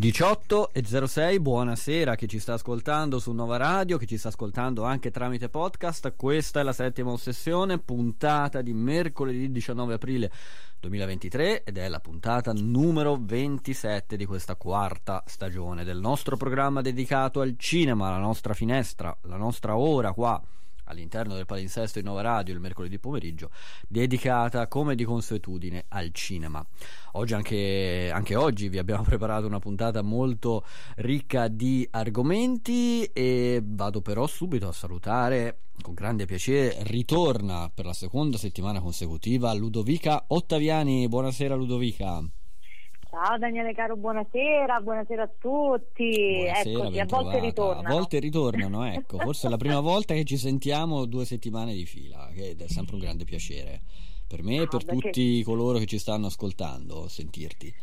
18 e 06, buonasera chi ci sta ascoltando su Nova Radio, chi ci sta ascoltando anche tramite podcast. Questa è la settima ossessione, puntata di mercoledì 19 aprile 2023 ed è la puntata numero 27 di questa quarta stagione del nostro programma dedicato al cinema, la nostra finestra, la nostra ora qua all'interno del palinsesto in Nova Radio il mercoledì pomeriggio, dedicata come di consuetudine al cinema. Oggi anche, anche oggi vi abbiamo preparato una puntata molto ricca di argomenti e vado però subito a salutare con grande piacere, ritorna per la seconda settimana consecutiva Ludovica Ottaviani. Buonasera Ludovica. Ciao Daniele caro, buonasera, buonasera a tutti. Buonasera, Eccoci, a volte ritornano. A volte ritornano, ecco. Forse è la prima volta che ci sentiamo due settimane di fila, che è sempre un grande piacere per me e per perché- tutti coloro che ci stanno ascoltando sentirti.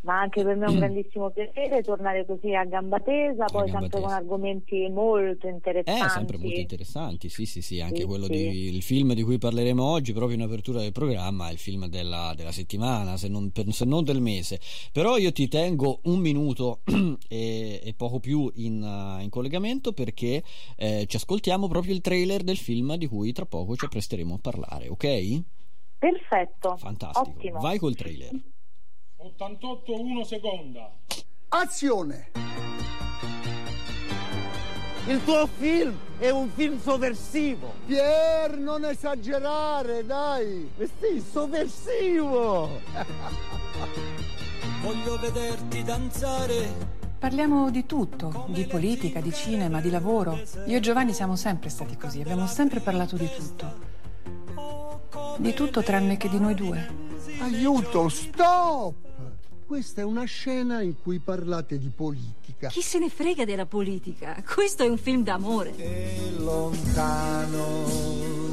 Ma anche per me è un grandissimo piacere tornare così a gamba tesa, poi gamba sempre tesa. con argomenti molto interessanti. Eh, sempre molto interessanti, sì, sì, sì, anche Sì, quello sì. di il film di cui parleremo oggi, proprio in apertura del programma, il film della, della settimana, se non, per- se non del mese. Però io ti tengo un minuto e, e poco più in, uh, in collegamento perché eh, ci ascoltiamo proprio il trailer del film di cui tra poco ci appresteremo a parlare, ok? Perfetto. Fantastico. Ottimo. Vai col trailer. 88 1 seconda. Azione! Il tuo film è un film sovversivo. Pier, non esagerare, dai! Eh Sì, sovversivo. Voglio vederti danzare. Parliamo di tutto, di politica, di cinema, di lavoro. Io e Giovanni siamo sempre stati così, abbiamo sempre parlato di tutto. Di tutto tranne che di noi due. Aiuto, stop! Questa è una scena in cui parlate di politica. Chi se ne frega della politica? Questo è un film d'amore. E lontano,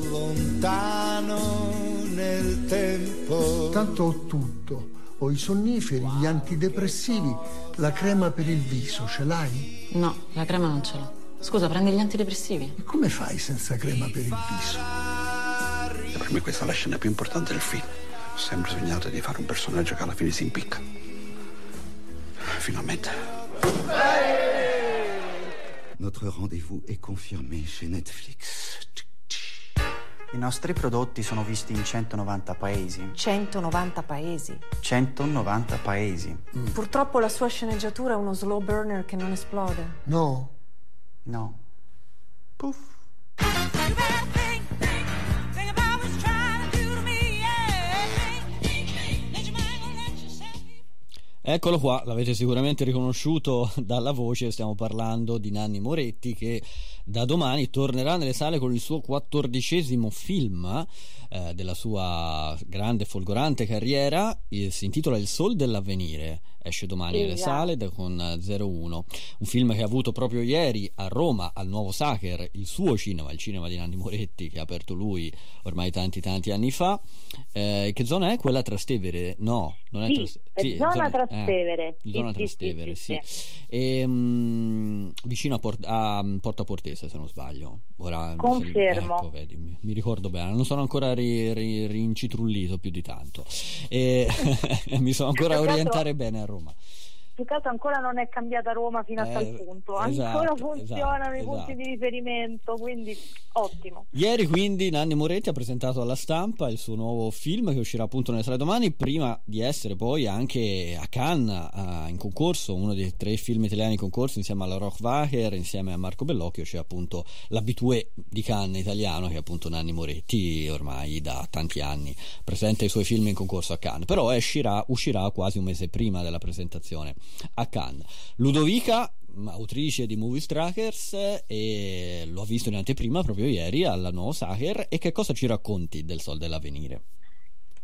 lontano nel tempo. Tanto ho tutto. Ho i sonniferi, gli antidepressivi, la crema per il viso, ce l'hai? No, la crema non ce l'ho. Scusa, prendi gli antidepressivi? E come fai senza crema per il viso? Per me questa è la scena più importante del film. Ho sempre sognato di fare un personaggio che alla fine si impicca. Finalmente. Notre rendez-vous est confirmé chez Netflix. I nostri prodotti sono visti in 190 paesi. 190 paesi. 190 paesi. Purtroppo la sua sceneggiatura è uno slow burner che non esplode. No. No. Puff. Eccolo qua, l'avete sicuramente riconosciuto dalla voce, stiamo parlando di Nanni Moretti che da domani tornerà nelle sale con il suo quattordicesimo film eh, della sua grande folgorante carriera, eh, si intitola Il Sol dell'Avvenire, esce domani nelle Figa. sale da- con eh, 01, un film che ha avuto proprio ieri a Roma al Nuovo Sacher, il suo cinema, il cinema di Nanni Moretti che ha aperto lui ormai tanti tanti anni fa. Eh, che zona è quella Trastevere? No, non è Sì, Trastevere. Sì, zona eh, Trastevere. Zona Trastevere, sì, E, mm, vicino a, Port- a mm, Porta Portese, se non sbaglio. Ora, mi Confermo. ecco, vedi, mi, mi ricordo bene, non sono ancora ri- ri- rincitrullito più di tanto. E mi so ancora altro- orientare bene a Roma. Più che altro ancora non è cambiata Roma fino a Eh, tal punto. esatto, Ancora funzionano esatto, i punti esatto. di riferimento, quindi ottimo. Ieri quindi Nanni Moretti ha presentato alla stampa il suo nuovo film che uscirà appunto nelle sale domani, prima di essere poi anche a Cannes eh, in concorso, uno dei tre film italiani in concorso insieme alla Rockwacher, insieme a Marco Bellocchio, c'è appunto l'abitué di Cannes italiano che è appunto Nanni Moretti ormai da tanti anni presenta i suoi film in concorso a Cannes, però uscirà, uscirà quasi un mese prima della presentazione a Cannes. Ludovica autrice di Movie Trackers e lo ha visto in anteprima proprio ieri al nuovo Sacher e che cosa ci racconti del Sol dell'Avvenire?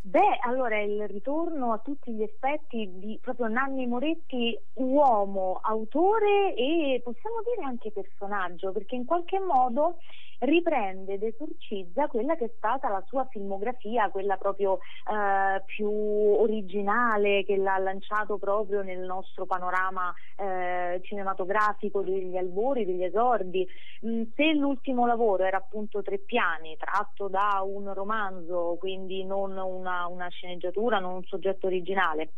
Beh, allora il ritorno a tutti gli effetti di proprio Nanni Moretti, uomo, autore e possiamo dire anche personaggio, perché in qualche modo riprende ed esorcizza quella che è stata la sua filmografia, quella proprio eh, più originale che l'ha lanciato proprio nel nostro panorama eh, cinematografico degli albori, degli esordi. Mm, se l'ultimo lavoro era appunto Tre piani, tratto da un romanzo, quindi non una, una sceneggiatura, non un soggetto originale,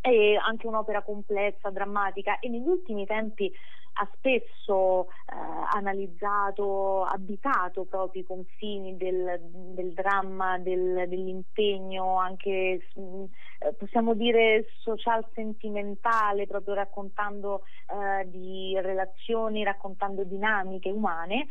è anche un'opera complessa, drammatica e negli ultimi tempi ha spesso eh, analizzato, abitato proprio i confini del, del dramma, del, dell'impegno, anche eh, possiamo dire social sentimentale, proprio raccontando eh, di relazioni, raccontando dinamiche umane.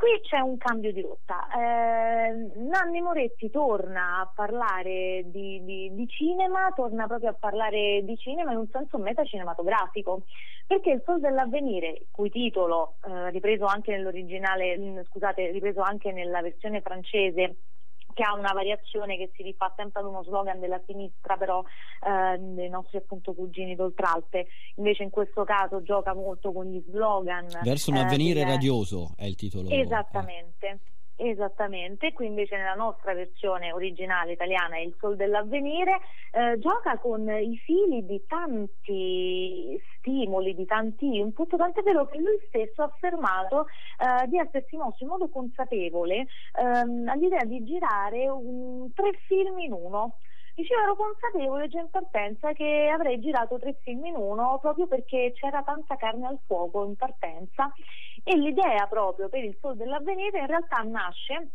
Qui c'è un cambio di rotta. Eh, Nanni Moretti torna a parlare di, di, di, cinema, torna proprio a parlare di cinema in un senso metacinematografico, perché Il Sol dell'Avvenire, cui titolo, eh, ripreso anche nell'originale, scusate, ripreso anche nella versione francese, che ha una variazione che si rifà sempre ad uno slogan della sinistra, però eh, dei nostri appunto cugini d'Oltralpe. Invece in questo caso gioca molto con gli slogan. Verso un eh, avvenire radioso è il titolo. Esattamente. Eh. Esattamente, qui invece nella nostra versione originale italiana Il Sol dell'Avvenire eh, gioca con i fili di tanti stimoli, di tanti input, tant'è vero che lui stesso ha affermato eh, di essersi mosso in modo consapevole ehm, all'idea di girare un, tre film in uno. Dicevo, ero consapevole già in partenza che avrei girato tre film in uno proprio perché c'era tanta carne al fuoco in partenza e l'idea proprio per il Sol dell'Avvenire in realtà nasce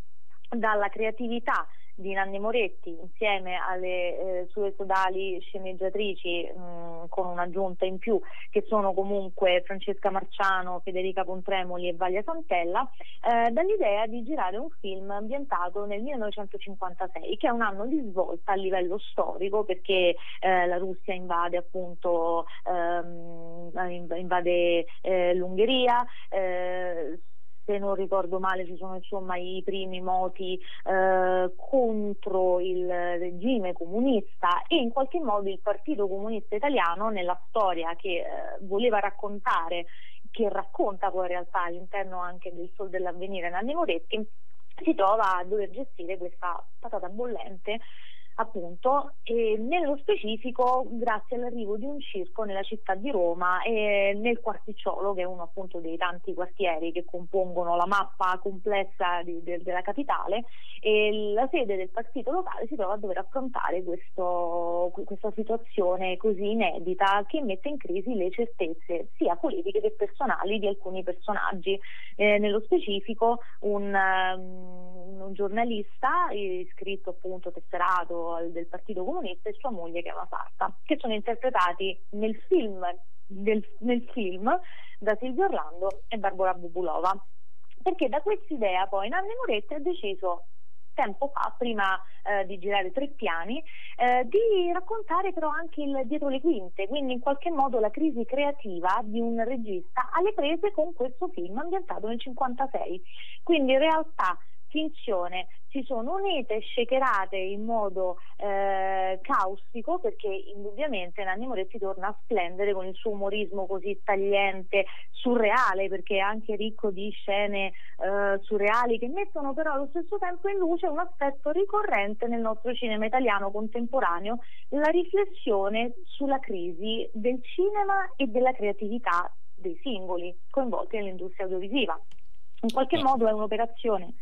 dalla creatività di Nanni Moretti insieme alle eh, sue sodali sceneggiatrici mh, con un'aggiunta in più che sono comunque Francesca Marciano, Federica Pontremoli e Vaglia Santella eh, dall'idea di girare un film ambientato nel 1956 che è un anno di svolta a livello storico perché eh, la Russia invade appunto ehm, invade eh, l'Ungheria eh, se non ricordo male ci sono insomma i primi moti eh, contro il regime comunista e in qualche modo il Partito Comunista Italiano nella storia che eh, voleva raccontare, che racconta poi in realtà all'interno anche del Sol dell'Avvenire Nanni Moretti, si trova a dover gestire questa patata bollente appunto, e nello specifico grazie all'arrivo di un circo nella città di Roma e nel quarticciolo, che è uno appunto dei tanti quartieri che compongono la mappa complessa di, de, della capitale, e la sede del partito locale si trova a dover affrontare questo, questa situazione così inedita che mette in crisi le certezze sia politiche che personali di alcuni personaggi. Eh, nello specifico un, um, un giornalista iscritto appunto tesserato del Partito Comunista e sua moglie che è una sarta, che sono interpretati nel film, del, nel film da Silvio Orlando e Barbara Bubulova. Perché da quest'idea poi Nanni Moretti ha deciso tempo fa, prima eh, di girare tre piani, eh, di raccontare però anche il dietro le quinte, quindi in qualche modo la crisi creativa di un regista alle prese con questo film ambientato nel 1956. Quindi in realtà finzione si sono unite e shakerate in modo eh, caustico perché indubbiamente Nanni Moretti torna a splendere con il suo umorismo così tagliente, surreale perché è anche ricco di scene eh, surreali che mettono però allo stesso tempo in luce un aspetto ricorrente nel nostro cinema italiano contemporaneo, la riflessione sulla crisi del cinema e della creatività dei singoli coinvolti nell'industria audiovisiva. In qualche modo è un'operazione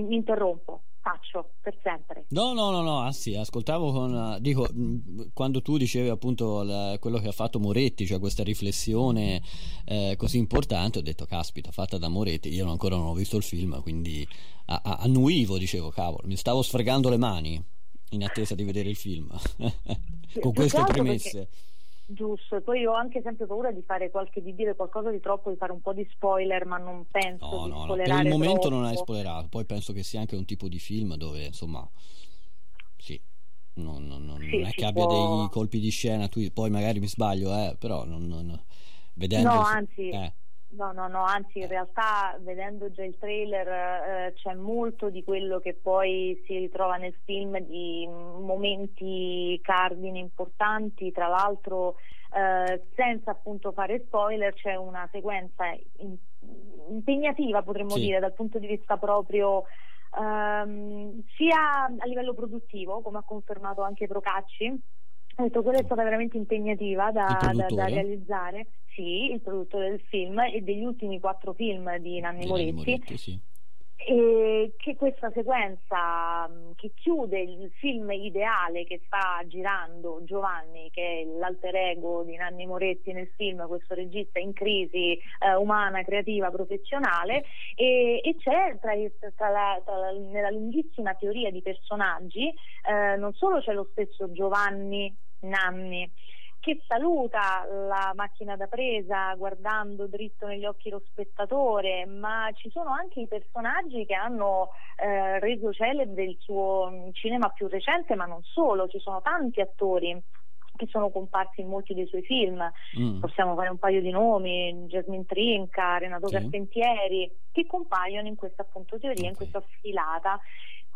mi interrompo faccio per sempre. No, no, no, no, anzi, ascoltavo con, dico, quando tu dicevi appunto la, quello che ha fatto Moretti, cioè questa riflessione eh, così importante, ho detto, caspita, fatta da Moretti, io ancora non ho visto il film, quindi a, a, annuivo, dicevo, cavolo, mi stavo sfregando le mani in attesa di vedere il film, con queste premesse. Perché Giusto, e poi ho anche sempre paura di fare qualche di dire qualcosa di troppo, di fare un po' di spoiler, ma non penso no, di no, no. Per il momento troppo. non hai spoilerato, poi penso che sia anche un tipo di film dove insomma sì, non, non, non, sì, non è che abbia può... dei colpi di scena, tu, poi magari mi sbaglio, eh, però non, vedendo... No, anzi... Eh No, no, no, anzi in realtà vedendo già il trailer eh, c'è molto di quello che poi si ritrova nel film di momenti cardine importanti, tra l'altro eh, senza appunto fare spoiler c'è una sequenza in, impegnativa potremmo sì. dire dal punto di vista proprio ehm, sia a livello produttivo come ha confermato anche Procacci detto quella è stata veramente impegnativa da, da, da realizzare? Sì, il produttore del film e degli ultimi quattro film di Nanni Moretti, Moretti sì. E che questa sequenza mm, che chiude il film ideale che sta girando Giovanni, che è l'alter ego di Nanni Moretti nel film, questo regista in crisi eh, umana, creativa, professionale, e, e c'è tra, tra la, tra la, nella lunghissima teoria di personaggi, eh, non solo c'è lo stesso Giovanni Nanni, che saluta la macchina da presa guardando dritto negli occhi lo spettatore, ma ci sono anche i personaggi che hanno eh, reso celebre il suo cinema più recente, ma non solo, ci sono tanti attori che sono comparsi in molti dei suoi film. Mm. Possiamo fare un paio di nomi, Jasmine Trinca, Renato sì. Carpentieri, che compaiono in questa appunto teoria, okay. in questa sfilata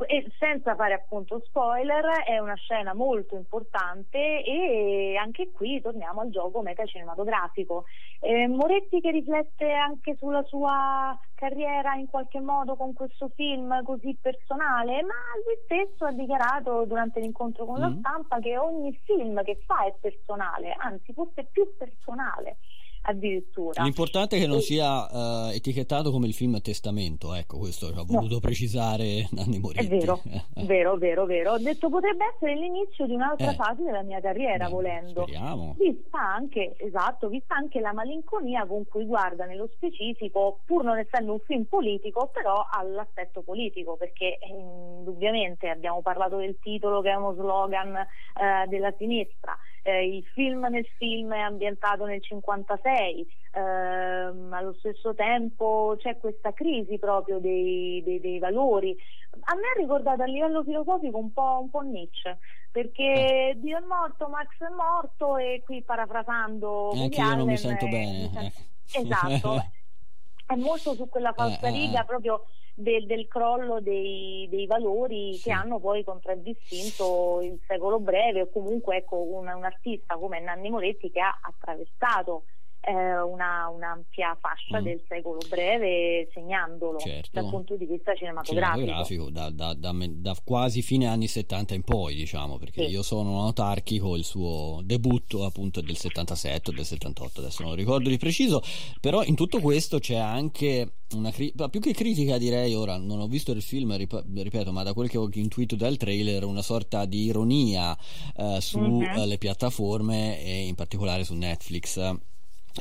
e senza fare appunto spoiler è una scena molto importante e anche qui torniamo al gioco metacinematografico eh, Moretti che riflette anche sulla sua carriera in qualche modo con questo film così personale ma lui stesso ha dichiarato durante l'incontro con mm. la stampa che ogni film che fa è personale anzi forse più personale addirittura. L'importante è che non sia uh, etichettato come il film Testamento, ecco, questo ha voluto no. precisare Nanni Moretti. È vero, vero, vero, vero. Ho detto potrebbe essere l'inizio di un'altra eh. fase della mia carriera, Beh, volendo. Speriamo. Vista anche, esatto, vista anche la malinconia con cui guarda nello specifico, pur non essendo un film politico, però all'aspetto politico, perché eh, indubbiamente abbiamo parlato del titolo che è uno slogan eh, della sinistra eh, il film nel film è ambientato nel 56, ehm, allo stesso tempo c'è questa crisi proprio dei, dei, dei, valori. A me ha ricordato a livello filosofico un po', un po Nietzsche, perché eh. Dio è morto, Max è morto e qui parafrasando... Anche io non mi sento bene. Mi eh. Esatto, è molto su quella falsa riga proprio del, del crollo dei, dei valori sì. che hanno poi contraddistinto il secolo breve o comunque ecco, un, un artista come Nanni Moretti che ha attraversato eh, una, un'ampia fascia mm. del secolo breve segnandolo certo. dal punto di vista cinematografico, cinematografico da, da, da, da, quasi fine anni 70 in poi diciamo perché sì. io sono autarchico il suo debutto appunto del 77 o del 78 adesso non ricordo di preciso però in tutto questo c'è anche una cri- più che critica direi ora non ho visto il film rip- ripeto ma da quel che ho intuito dal trailer una sorta di ironia eh, sulle mm-hmm. piattaforme e in particolare su Netflix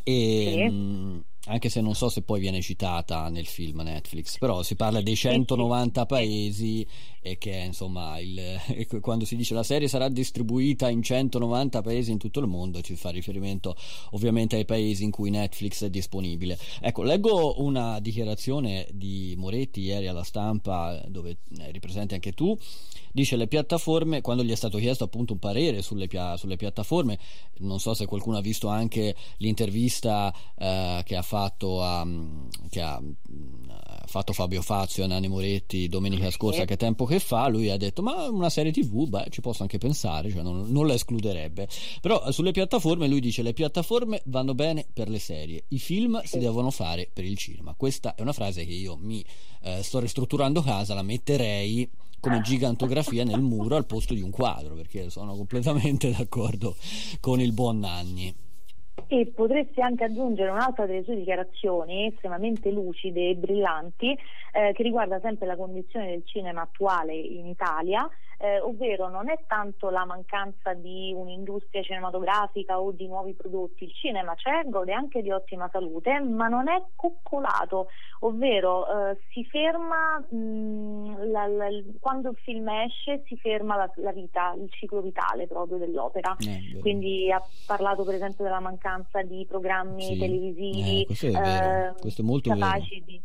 e sì. Anche se non so se poi viene citata nel film Netflix, però si parla dei 190 paesi e che insomma il, quando si dice la serie sarà distribuita in 190 paesi in tutto il mondo ci fa riferimento ovviamente ai paesi in cui Netflix è disponibile. Ecco, leggo una dichiarazione di Moretti ieri alla stampa dove eri presente anche tu dice le piattaforme, quando gli è stato chiesto appunto un parere sulle, pia- sulle piattaforme, non so se qualcuno ha visto anche l'intervista eh, che ha fatto a, che ha fatto Fabio Fazio e Nani Moretti domenica scorsa, che tempo che fa, lui ha detto ma una serie tv, beh ci posso anche pensare, cioè non, non la escluderebbe. Però sulle piattaforme lui dice le piattaforme vanno bene per le serie, i film si devono fare per il cinema. Questa è una frase che io mi eh, sto ristrutturando casa, la metterei come gigantografia nel muro al posto di un quadro, perché sono completamente d'accordo con il buon Nanni. E potresti anche aggiungere un'altra delle sue dichiarazioni estremamente lucide e brillanti eh, che riguarda sempre la condizione del cinema attuale in Italia eh, ovvero non è tanto la mancanza di un'industria cinematografica o di nuovi prodotti, il cinema c'è, gode anche di ottima salute, ma non è coccolato, ovvero eh, si ferma mh, la, la, quando il film esce si ferma la, la, vita, il ciclo vitale proprio dell'opera. Eh, Quindi ha parlato per esempio della mancanza di programmi sì. televisivi eh, questo è, questo è molto capaci vero. di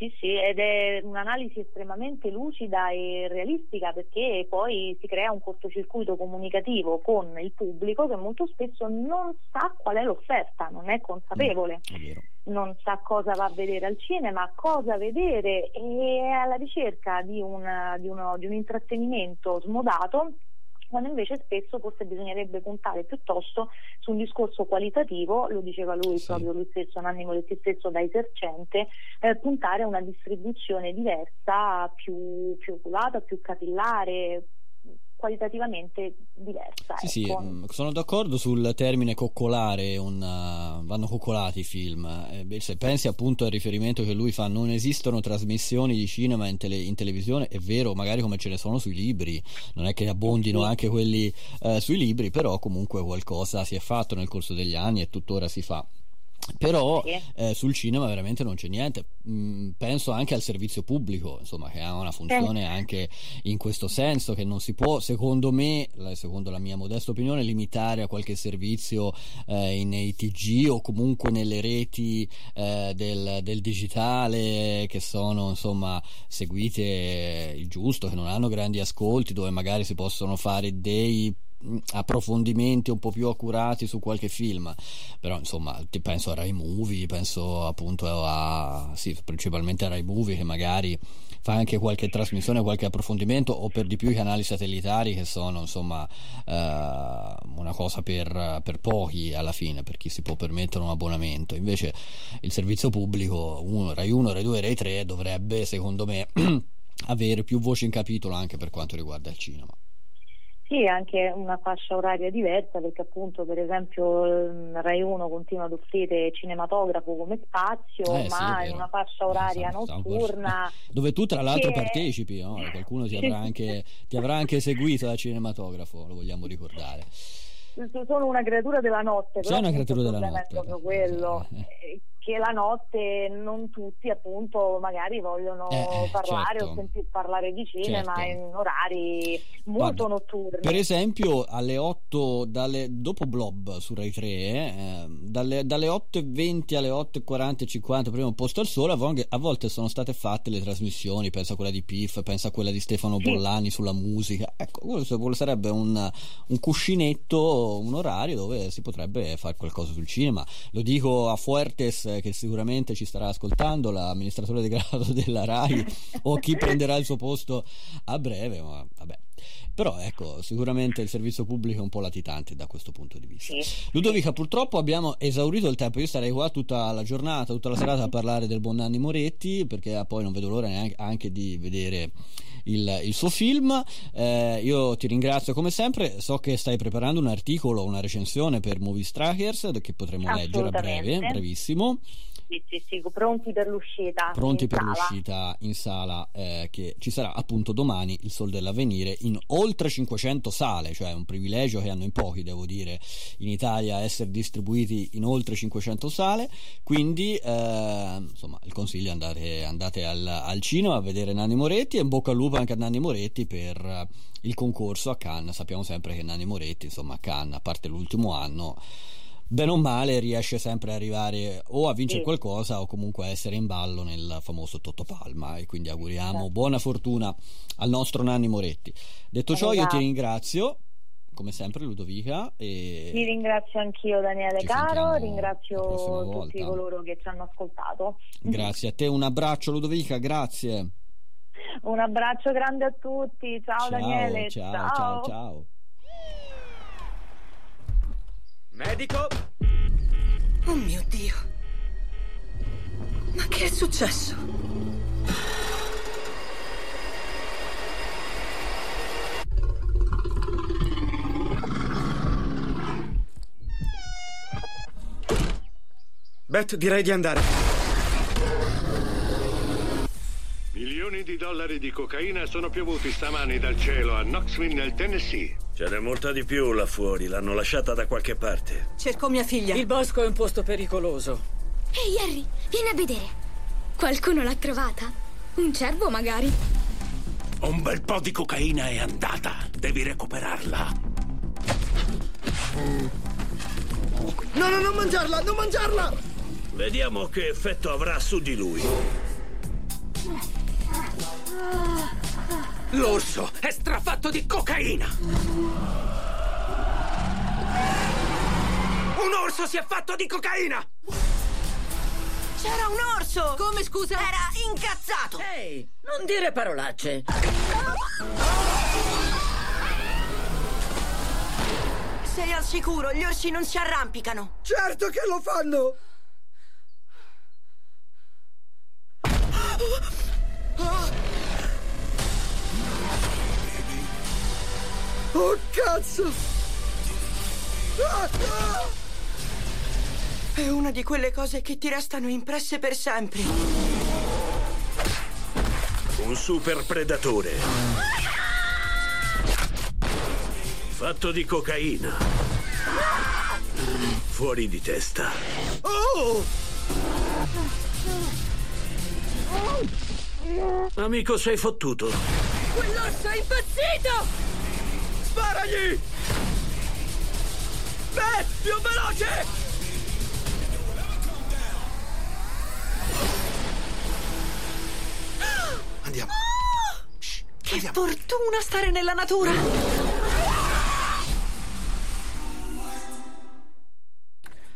sì, sì, ed è un'analisi estremamente lucida e realistica perché poi si crea un cortocircuito comunicativo con il pubblico che molto spesso non sa qual è l'offerta, non è consapevole, mm, non sa cosa va a vedere al cinema, cosa vedere e è alla ricerca di, una, di, uno, di un intrattenimento smodato quando invece spesso forse bisognerebbe puntare piuttosto su un discorso qualitativo, lo diceva lui sì. proprio lui stesso, Nanni Moletti stesso da esercente, eh, puntare a una distribuzione diversa, più, più oculata, più capillare, qualitativamente diversa. Sì, ecco. sì, mm, sono d'accordo sul termine coccolare, un, uh, vanno coccolati i film. Eh, se pensi appunto al riferimento che lui fa, non esistono trasmissioni di cinema in, tele, in televisione, è vero, magari come ce ne sono sui libri, non è che abbondino anche quelli eh, sui libri, però comunque qualcosa si è fatto nel corso degli anni e tuttora si fa però eh, sul cinema veramente non c'è niente. Mm, penso anche al servizio pubblico insomma che ha una funzione anche in questo senso che non si può secondo me secondo la mia modesta opinione limitare a qualche servizio eh, in ATG o comunque nelle reti eh, del, del, digitale che sono insomma seguite il giusto che non hanno grandi ascolti dove magari si possono fare dei approfondimenti un po' più accurati su qualche film. Però insomma penso a Rai Movie penso appunto a sì, principalmente a Rai Movie che magari fa anche qualche trasmissione qualche approfondimento o per di più i canali satellitari che sono insomma eh, una cosa per, per, pochi alla fine per chi si può permettere un abbonamento. Invece il servizio pubblico uno, Rai 1 Rai 2 Rai 3 dovrebbe secondo me avere più voci in capitolo anche per quanto riguarda il cinema sì, anche una fascia oraria diversa perché appunto per esempio Rai 1 continua ad offrire cinematografo come spazio eh, ma sì, in una fascia oraria esatto, notturna dove tu tra l'altro che... partecipi, no? qualcuno ti avrà, anche, ti avrà anche seguito da cinematografo, lo vogliamo ricordare sono una creatura della notte. C'è una creatura della notte. Quello. Eh che la notte non tutti appunto magari vogliono eh, parlare certo. o sentire parlare di cinema certo. in orari molto Guarda, notturni. Per esempio alle 8 dalle, dopo Blob su Rai 3 eh, dalle, dalle 8.20 alle 8.40 50 prima un posto al sole a volte sono state fatte le trasmissioni pensa a quella di Piff pensa a quella di Stefano sì. Bollani sulla musica ecco quello sarebbe un, un cuscinetto un orario dove si potrebbe fare qualcosa sul cinema lo dico a Fuertes che sicuramente ci starà ascoltando, l'amministratore di grado della RAI o chi prenderà il suo posto a breve, ma vabbè. Però ecco, sicuramente il servizio pubblico è un po' latitante da questo punto di vista. Sì. Ludovica, purtroppo abbiamo esaurito il tempo. Io starei qua tutta la giornata, tutta la serata a parlare del buon Nanni Moretti, perché poi non vedo l'ora neanche anche di vedere il, il suo film. Eh, io ti ringrazio come sempre. So che stai preparando un articolo, una recensione per Movie Strikers che potremo leggere a breve, brevissimo sì, sì, sì, pronti per l'uscita. Pronti per sala. l'uscita in sala, eh, che ci sarà appunto domani il Sol dell'Avvenire in oltre 500 sale, cioè un privilegio che hanno in pochi, devo dire, in Italia essere distribuiti in oltre 500 sale. Quindi, eh, insomma, il consiglio è andate, andate al, al, cinema a vedere Nanni Moretti e in bocca al lupo anche a Nanni Moretti per il concorso a Cannes. Sappiamo sempre che Nanni Moretti, insomma, a Cannes, a parte l'ultimo anno bene o male riesce sempre ad arrivare o a vincere sì. qualcosa o comunque a essere in ballo nel famoso Toto Palma e quindi auguriamo esatto. buona fortuna al nostro Nanni Moretti. Detto ciò esatto. io ti ringrazio come sempre Ludovica e ti ringrazio anch'io Daniele Caro ringrazio tutti coloro che ci hanno ascoltato grazie a te un abbraccio Ludovica grazie un abbraccio grande a tutti ciao, ciao Daniele ciao ciao ciao, ciao. Medico? Oh mio Dio. Ma che è successo? Beth, direi di andare. Milioni di dollari di cocaina sono piovuti stamani dal cielo a Knoxville nel Tennessee. Ce n'è molta di più là fuori, l'hanno lasciata da qualche parte. Cerco mia figlia. Il bosco è un posto pericoloso. Ehi, Harry, vieni a vedere. Qualcuno l'ha trovata? Un cervo, magari? Un bel po' di cocaina è andata. Devi recuperarla. No, no, non mangiarla, non mangiarla! Vediamo che effetto avrà su di lui. L'orso è strafatto di cocaina! Un orso si è fatto di cocaina! C'era un orso! Come scusa? Era incazzato! Ehi, non dire parolacce! Sei al sicuro, gli orsi non si arrampicano! Certo che lo fanno! Oh, cazzo! Ah, ah! È una di quelle cose che ti restano impresse per sempre. Un super predatore. Fatto di cocaina. Fuori di testa. Oh! Amico, sei fottuto. Quell'orso è impazzito! Sparagli! Beh, più veloce! Andiamo. Che fortuna stare nella natura!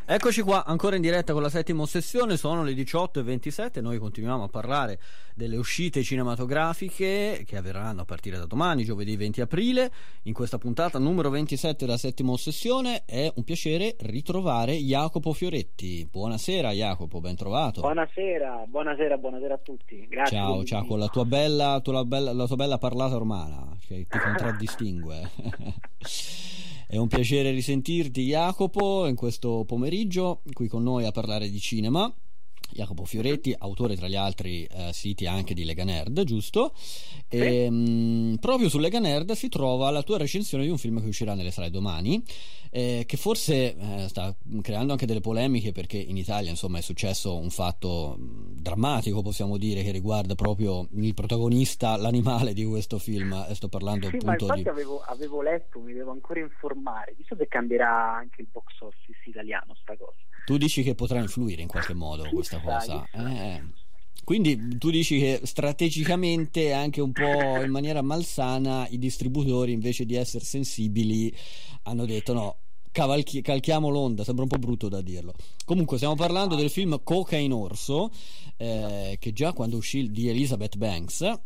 Eccoci qua, ancora in diretta con la settima ossessione, sono le 18.27, noi continuiamo a parlare delle uscite cinematografiche che avverranno a partire da domani, giovedì 20 aprile. In questa puntata numero 27 della settima ossessione è un piacere ritrovare Jacopo Fioretti. Buonasera Jacopo, ben trovato. Buonasera, buonasera, buonasera a tutti. Grazie. Ciao, ciao, con la tua bella, tua bella, la tua bella parlata romana che ti contraddistingue. È un piacere risentirti Jacopo in questo pomeriggio qui con noi a parlare di cinema. Jacopo Fioretti, autore tra gli altri eh, siti anche di Lega Nerd, giusto? E, mh, proprio su Lega Nerd si trova la tua recensione di un film che uscirà nelle sale domani, eh, che forse eh, sta creando anche delle polemiche perché in Italia insomma è successo un fatto mh, drammatico, possiamo dire, che riguarda proprio il protagonista, l'animale di questo film. Sto parlando Sì, ma appunto infatti di... avevo, avevo letto, mi devo ancora informare, visto che cambierà anche il box office italiano sta cosa. Tu dici che potrà influire in qualche modo questa cosa. Eh. Quindi tu dici che strategicamente, anche un po' in maniera malsana, i distributori invece di essere sensibili hanno detto no, cavalchi- calchiamo l'onda, sembra un po' brutto da dirlo. Comunque stiamo parlando del film Coca in Orso, eh, che già quando uscì di Elizabeth Banks,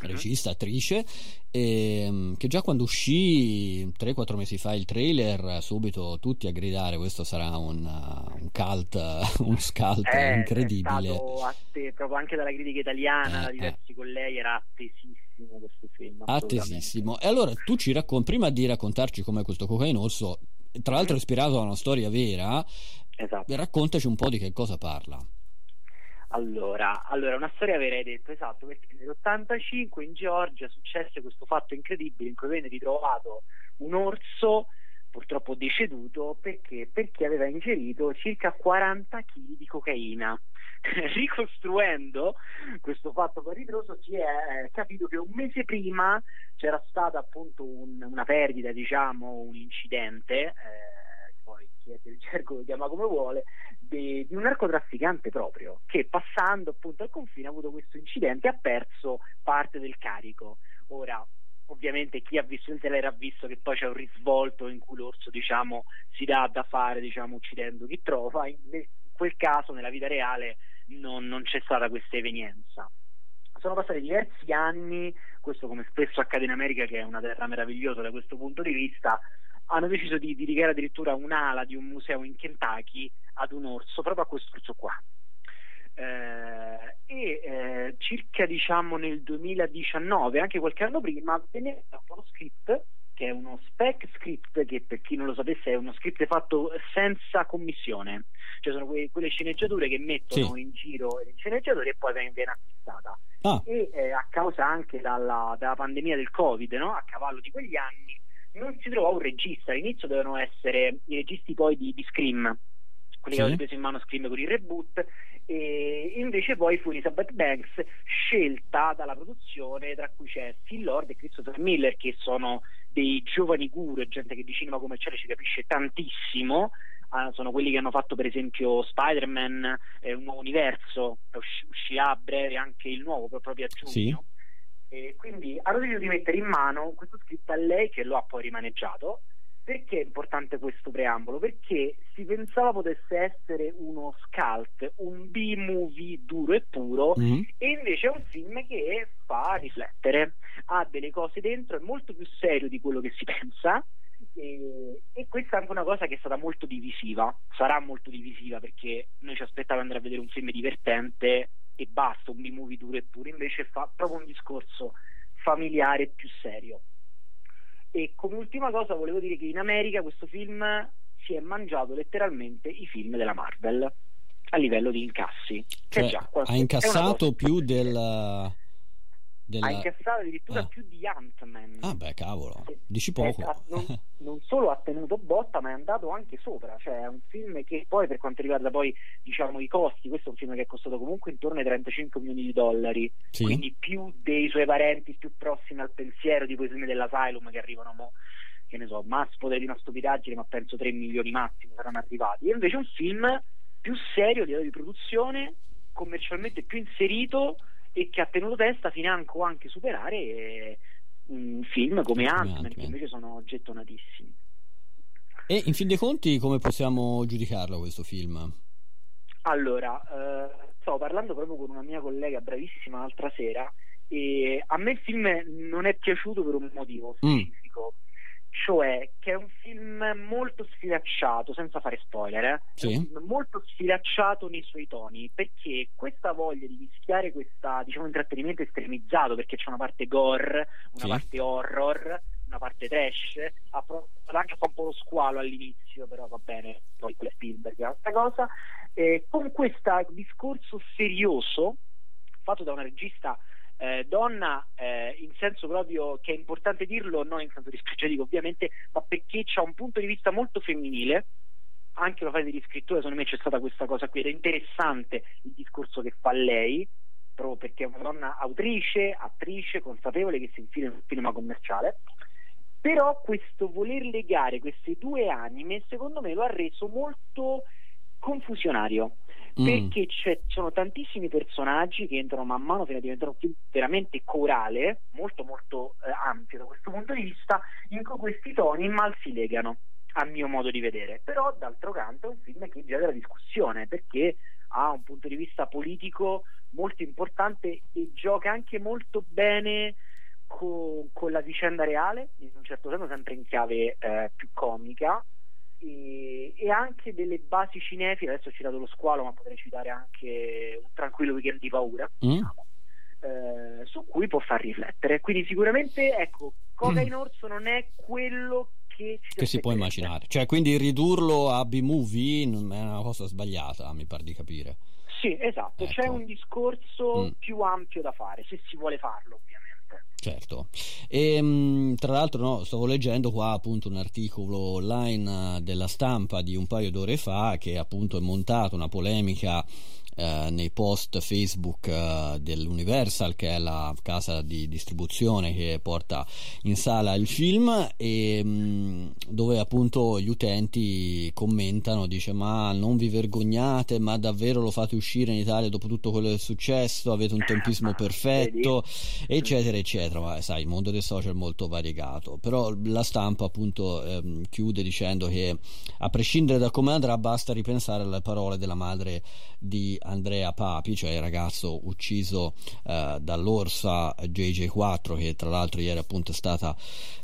regista, attrice, ehm, che già quando uscì 3-4 mesi fa il trailer, subito tutti a gridare questo sarà un, un cult, un scalt Eh, incredibile. È stato atte- proprio anche dalla critica italiana, Eh, da diversi colleghi, era attesissimo questo film. Attesissimo. E allora tu ci racconti, prima di raccontarci com'è questo cocaine orso, tra l'altro ispirato da una storia vera, Esatto. raccontaci un po' di che cosa parla. Allora, allora, una storia hai detto, esatto, perché nell'85 in Georgia successe questo fatto incredibile in cui venne ritrovato un orso purtroppo deceduto perché, perché aveva ingerito circa 40 kg di cocaina. Ricostruendo questo fatto ritroso si è eh, capito che un mese prima c'era stata appunto un- una perdita, diciamo, un incidente, eh, poi chi è del gergo lo chiama come vuole, de- di un narcotrafficante proprio, che passando appunto al confine ha avuto questo incidente e ha perso parte del carico. Ora, ovviamente chi ha visto il trailer ha visto che poi c'è un risvolto in cui l'orso diciamo si dà da fare diciamo uccidendo chi trova in, in quel caso nella vita reale non, non c'è stata questa evenienza sono passati diversi anni questo come spesso accade in America che è una terra meravigliosa da questo punto di vista hanno deciso di dedicare addirittura un'ala di un museo in Kentucky ad un orso proprio a questo orso qua eh, e eh, circa diciamo nel 2019, anche qualche anno prima, venne fatto uno script che è uno spec script che per chi non lo sapesse è uno script fatto senza commissione, cioè sono que- quelle sceneggiature che mettono Sì. in giro gli sceneggiatori e poi viene viene acquistata. Ah. E eh, a causa anche dalla, dalla pandemia del Covid, no? a cavallo di quegli anni, non si trovava un regista. All'inizio dovevano essere i registi poi di, di Scream, quelli Sì. che avevano preso in mano Scream con il reboot, e invece poi fu Elizabeth Banks scelta dalla produzione, tra cui c'è Phil Lord e Christopher Miller, che sono dei giovani guru, gente che di cinema commerciale ci capisce tantissimo. Ah, sono quelli che hanno fatto per esempio Spider-Man, eh, un nuovo universo, usci- uscirà a breve anche il nuovo, pro- proprio a giugno. Sì. E quindi hanno deciso di mettere in mano questo scritto a lei che lo ha poi rimaneggiato. Perché è importante questo preambolo? Perché si pensava potesse essere uno scalt, un B-movie duro e puro, Mhm. e invece è un film che fa riflettere, ha delle cose dentro, è molto più serio di quello che si pensa. E, e questa è anche una cosa che è stata molto divisiva, sarà molto divisiva perché noi ci aspettavamo di andare a vedere un film divertente e basta, un B-movie duro e puro, invece fa proprio un discorso familiare più serio. E come ultima cosa volevo dire che in America questo film si è mangiato letteralmente i film della Marvel a livello di incassi. Che Cioè, già, ha incassato più del... ha incassato addirittura Ah. più di Ant-Man. Ah beh, cavolo, dici poco. Eh, non, non solo ha tenuto botta, ma è andato anche sopra. Cioè, è un film che poi, per quanto riguarda poi diciamo i costi, questo è un film che è costato comunque intorno ai 35 milioni di dollari. Sì. Quindi più dei suoi parenti più prossimi al pensiero, tipo i film dell'Asylum che arrivano mo, che ne so, Mass potere di una stupidaggine, ma penso 3 milioni massimo saranno arrivati. E invece è un film più serio di produzione, commercialmente più inserito e che ha tenuto testa financo anche superare eh, un film come Ant-Man, che invece sono gettonatissimi. E in fin dei conti come possiamo giudicarlo questo film? Allora, eh, stavo parlando proprio con una mia collega bravissima l'altra sera e a me il film non è piaciuto per un motivo Mm. Cioè che è un film molto sfilacciato, senza fare spoiler, eh? Sì. È un film molto sfilacciato nei suoi toni, perché questa voglia di mischiare questa, diciamo, intrattenimento estremizzato, perché c'è una parte gore, una Sì. parte horror, una parte trash, ha provato anche un po' lo squalo all'inizio, però va bene, poi quella Spielberg è un'altra cosa, eh, con questo discorso serioso fatto da una regista eh, donna eh, in senso proprio che è importante dirlo, non in senso dispregiativo ovviamente, ma perché c'ha un punto di vista molto femminile anche la fase di riscrittura secondo me c'è stata questa cosa qui ed è interessante il discorso che fa lei proprio perché è una donna autrice, attrice, consapevole che si infila in un cinema commerciale però questo voler legare queste due anime secondo me lo ha reso molto confusionario. Perché c'è- ci sono tantissimi personaggi che entrano man mano fino a diventare un film veramente corale molto molto eh, ampio da questo punto di vista in cui questi toni mal si legano a mio modo di vedere. Però d'altro canto è un film che genera discussione perché ha un punto di vista politico molto importante e gioca anche molto bene co- con la vicenda reale, in un certo senso sempre in chiave eh, più comica, e, e anche delle basi cinefile, adesso ho citato lo squalo, ma potrei citare anche un tranquillo weekend di paura, Mm? eh, su cui può far riflettere. Quindi sicuramente, ecco, Coca Mm. in Orso non è quello che ci Che si può immaginare. Cioè, quindi ridurlo a B-movie non è una cosa sbagliata, mi pare di capire. Sì, esatto, c'è Ecco. un discorso Mm. più ampio da fare, se si vuole farlo, ovviamente. Certo. E, mh, tra l'altro no, stavo leggendo qua appunto un articolo online eh, della stampa di un paio d'ore fa che appunto è montato una polemica eh, nei post Facebook eh, dell'Universal che è la casa di distribuzione che porta in sala il film e mh, dove appunto gli utenti commentano dice ma non vi vergognate ma davvero lo fate uscire in Italia dopo tutto quello che è successo? Avete un tempismo perfetto? Eccetera eccetera. Ma sai il mondo dei social è molto variegato. Però la stampa appunto ehm, chiude dicendo che a prescindere da come andrà basta ripensare alle parole della madre di Andrea Papi cioè il ragazzo ucciso eh, dall'orsa JJ4 che tra l'altro ieri appunto è stata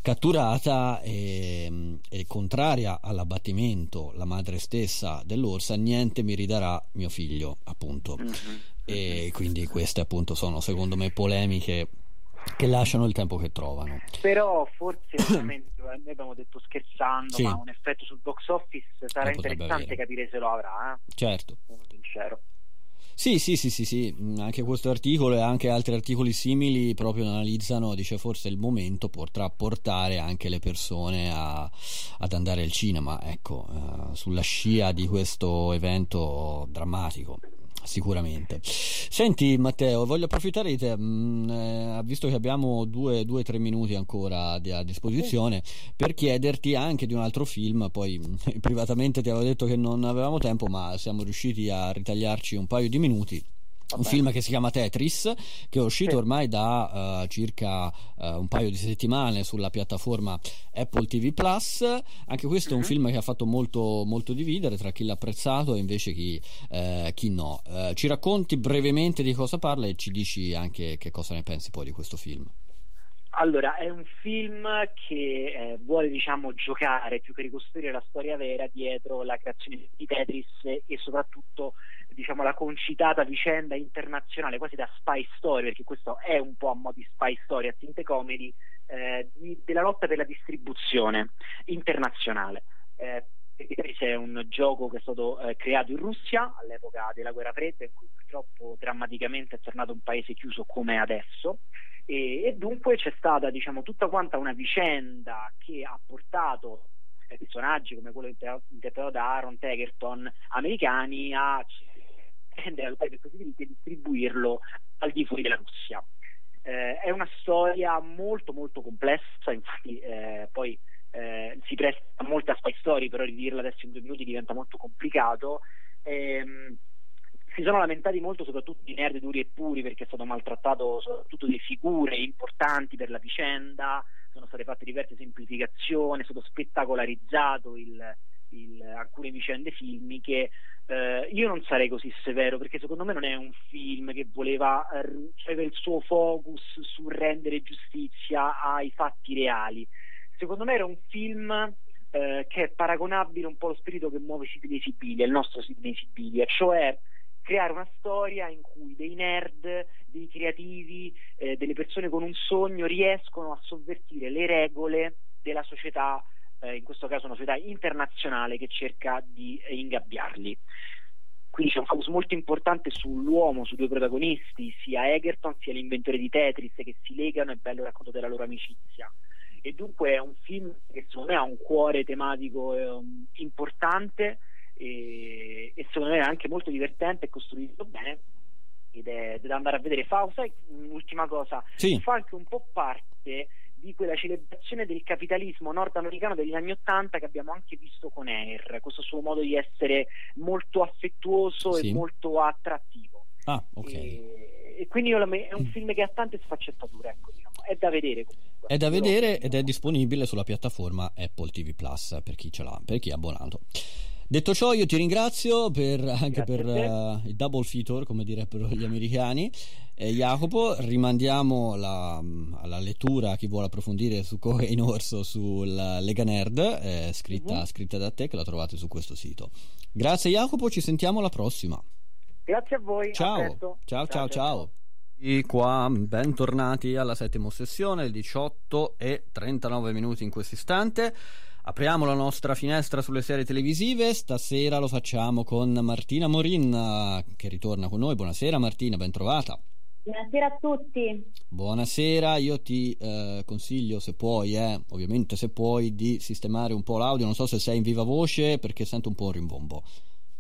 catturata e, e contraria all'abbattimento la madre stessa dell'orsa niente mi ridarà mio figlio appunto e quindi queste appunto sono secondo me polemiche che lasciano il tempo che trovano Però forse eh, noi abbiamo detto scherzando, Sì. ma un effetto sul box office sarà potrebbe interessante capire se lo avrà, eh? certo sono sincero. Sì, sì, sì, sì, sì, mm, anche questo articolo e anche altri articoli simili proprio analizzano, dice forse il momento potrà portare anche le persone a- ad andare al cinema, ecco, eh, sulla scia di questo evento drammatico. Sicuramente. Senti Matteo, voglio approfittare di te, mm, eh, visto che abbiamo due o tre minuti ancora di- a disposizione, per chiederti anche di un altro film, poi privatamente ti avevo detto che non avevamo tempo, ma siamo riusciti a ritagliarci un paio di minuti. Un film che si chiama Tetris, che è uscito ormai da eh, circa eh, un paio di settimane sulla piattaforma Apple TV Plus. Anche questo è un film che ha fatto molto, molto dividere tra chi l'ha apprezzato e invece chi, eh, chi no. Eh, ci racconti brevemente di cosa parla e ci dici anche che cosa ne pensi poi di questo film. Allora, è un film che eh, vuole, diciamo, giocare più che ricostruire la storia vera dietro la creazione di Tetris e soprattutto, diciamo, la concitata vicenda internazionale, quasi da spy story, perché questo è un po' a mo' di spy story, a tinte comedy, eh, di- della lotta per la distribuzione internazionale. Eh, Tetris è un gioco che è stato eh, creato in Russia all'epoca della guerra fredda, in cui purtroppo drammaticamente è tornato un paese chiuso come adesso. E, e dunque c'è stata diciamo, tutta quanta una vicenda che ha portato personaggi come quello interpretato da Aaron Tegerton americani a prendere paese così e distribuirlo al di fuori della Russia. Eh, è una storia molto molto complessa, infatti eh, poi eh, si presta a molte spy story, però ridirla adesso in due minuti diventa molto complicato. Ehm, si sono lamentati molto soprattutto di nerd duri e puri perché è stato maltrattato soprattutto delle figure importanti per la vicenda, sono state fatte diverse semplificazioni, è stato spettacolarizzato il, il, alcune vicende filmiche. Eh, io non sarei così severo perché secondo me non è un film che voleva avere il suo focus su rendere giustizia ai fatti reali. Secondo me era un film eh, che è paragonabile un po' allo spirito che muove Sidney Sibilia, il nostro Sidney Sibilia, cioè creare una storia in cui dei nerd, dei creativi, eh, delle persone con un sogno riescono a sovvertire le regole della società, eh, in questo caso una società internazionale che cerca di eh, ingabbiarli. Quindi c'è un focus molto importante sull'uomo, sui due protagonisti, sia Egerton sia l'inventore di Tetris, che si legano e bello racconto della loro amicizia. E dunque è un film che secondo me ha un cuore tematico eh, importante e, e secondo me è anche molto divertente e costruito bene ed è, da andare a vedere. Fa, sai, un'ultima cosa, sì. fa anche un po' parte di quella celebrazione del capitalismo nordamericano degli anni Ottanta che abbiamo anche visto con Air, questo suo modo di essere molto affettuoso sì. e molto attrattivo. Ah, ok. E, e quindi io, è un film che ha tante sfaccettature, ecco, diciamo. è da vedere comunque. È da vedere ed è disponibile sulla piattaforma Apple TV Plus per chi ce l'ha, per chi è abbonato. Detto ciò, io ti ringrazio per, anche per uh, il double feature, come direbbero gli americani. E Jacopo, rimandiamo la, alla lettura a chi vuole approfondire su Coca in Orso sulla Lega Nerd, eh, scritta, uh-huh. scritta da te, che la trovate su questo sito. Grazie Jacopo, ci sentiamo alla prossima. Grazie a voi. Ciao, ciao, ciao, ciao. ciao. E qua, bentornati alla settima sessione, 18 e 39 minuti in questo istante. Apriamo la nostra finestra sulle serie televisive, stasera lo facciamo con Martina Morin che ritorna con noi. Buonasera Martina, ben trovata. Buonasera a tutti. Buonasera, io ti eh, consiglio se puoi, eh, ovviamente se puoi, di sistemare un po' l'audio, non so se sei in viva voce perché sento un po' un rimbombo.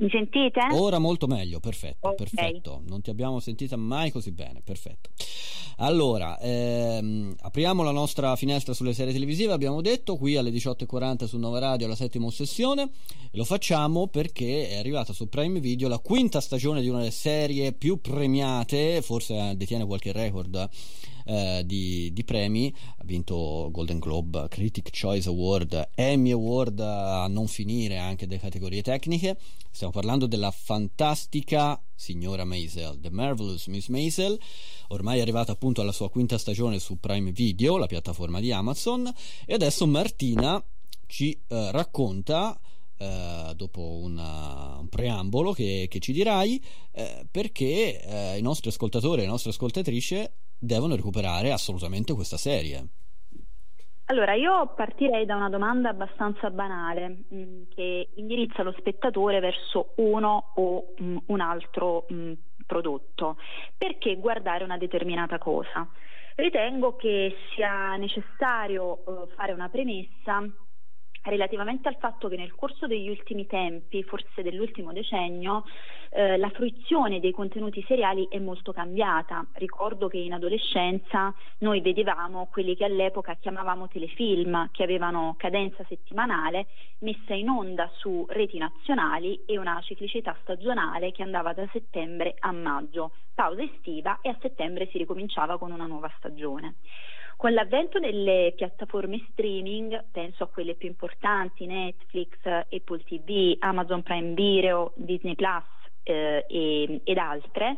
Mi sentite? Ora molto meglio, perfetto, okay. perfetto. Non ti abbiamo sentita mai così bene, perfetto. Allora, ehm, apriamo la nostra finestra sulle serie televisive, abbiamo detto, qui alle 18.40 su Nova Radio, la settima sessione, e lo facciamo perché è arrivata su Prime Video la quinta stagione di una delle serie più premiate, forse detiene qualche record eh, di, di, premi, ha vinto Golden Globe, Critic Choice Award, Emmy Award a non finire anche delle categorie tecniche. Stiamo parlando della fantastica signora Maisel, The Marvelous Miss Maisel, ormai è arrivata appunto alla sua quinta stagione su Prime Video, la piattaforma di Amazon, e adesso Martina ci eh, racconta Uh, dopo una, un preambolo che, che ci dirai, uh, perché uh, i nostri ascoltatori e le nostre ascoltatrici devono recuperare assolutamente questa serie. Allora, io partirei da una domanda abbastanza banale mh, mm, che indirizza lo spettatore verso uno o mh, mm, un altro mh, mm, prodotto. Perché guardare una determinata cosa? Ritengo che sia necessario uh, fare una premessa relativamente al fatto che nel corso degli ultimi tempi, forse dell'ultimo decennio, eh, la fruizione dei contenuti seriali è molto cambiata. Ricordo che in adolescenza noi vedevamo quelli che all'epoca chiamavamo telefilm, che avevano cadenza settimanale, messa in onda su reti nazionali e una ciclicità stagionale che andava da settembre a maggio, pausa estiva e a settembre si ricominciava con una nuova stagione. Con l'avvento delle piattaforme streaming, penso a quelle più importanti, Netflix, Apple TV, Amazon Prime Video, Disney Plus eh, e, ed altre,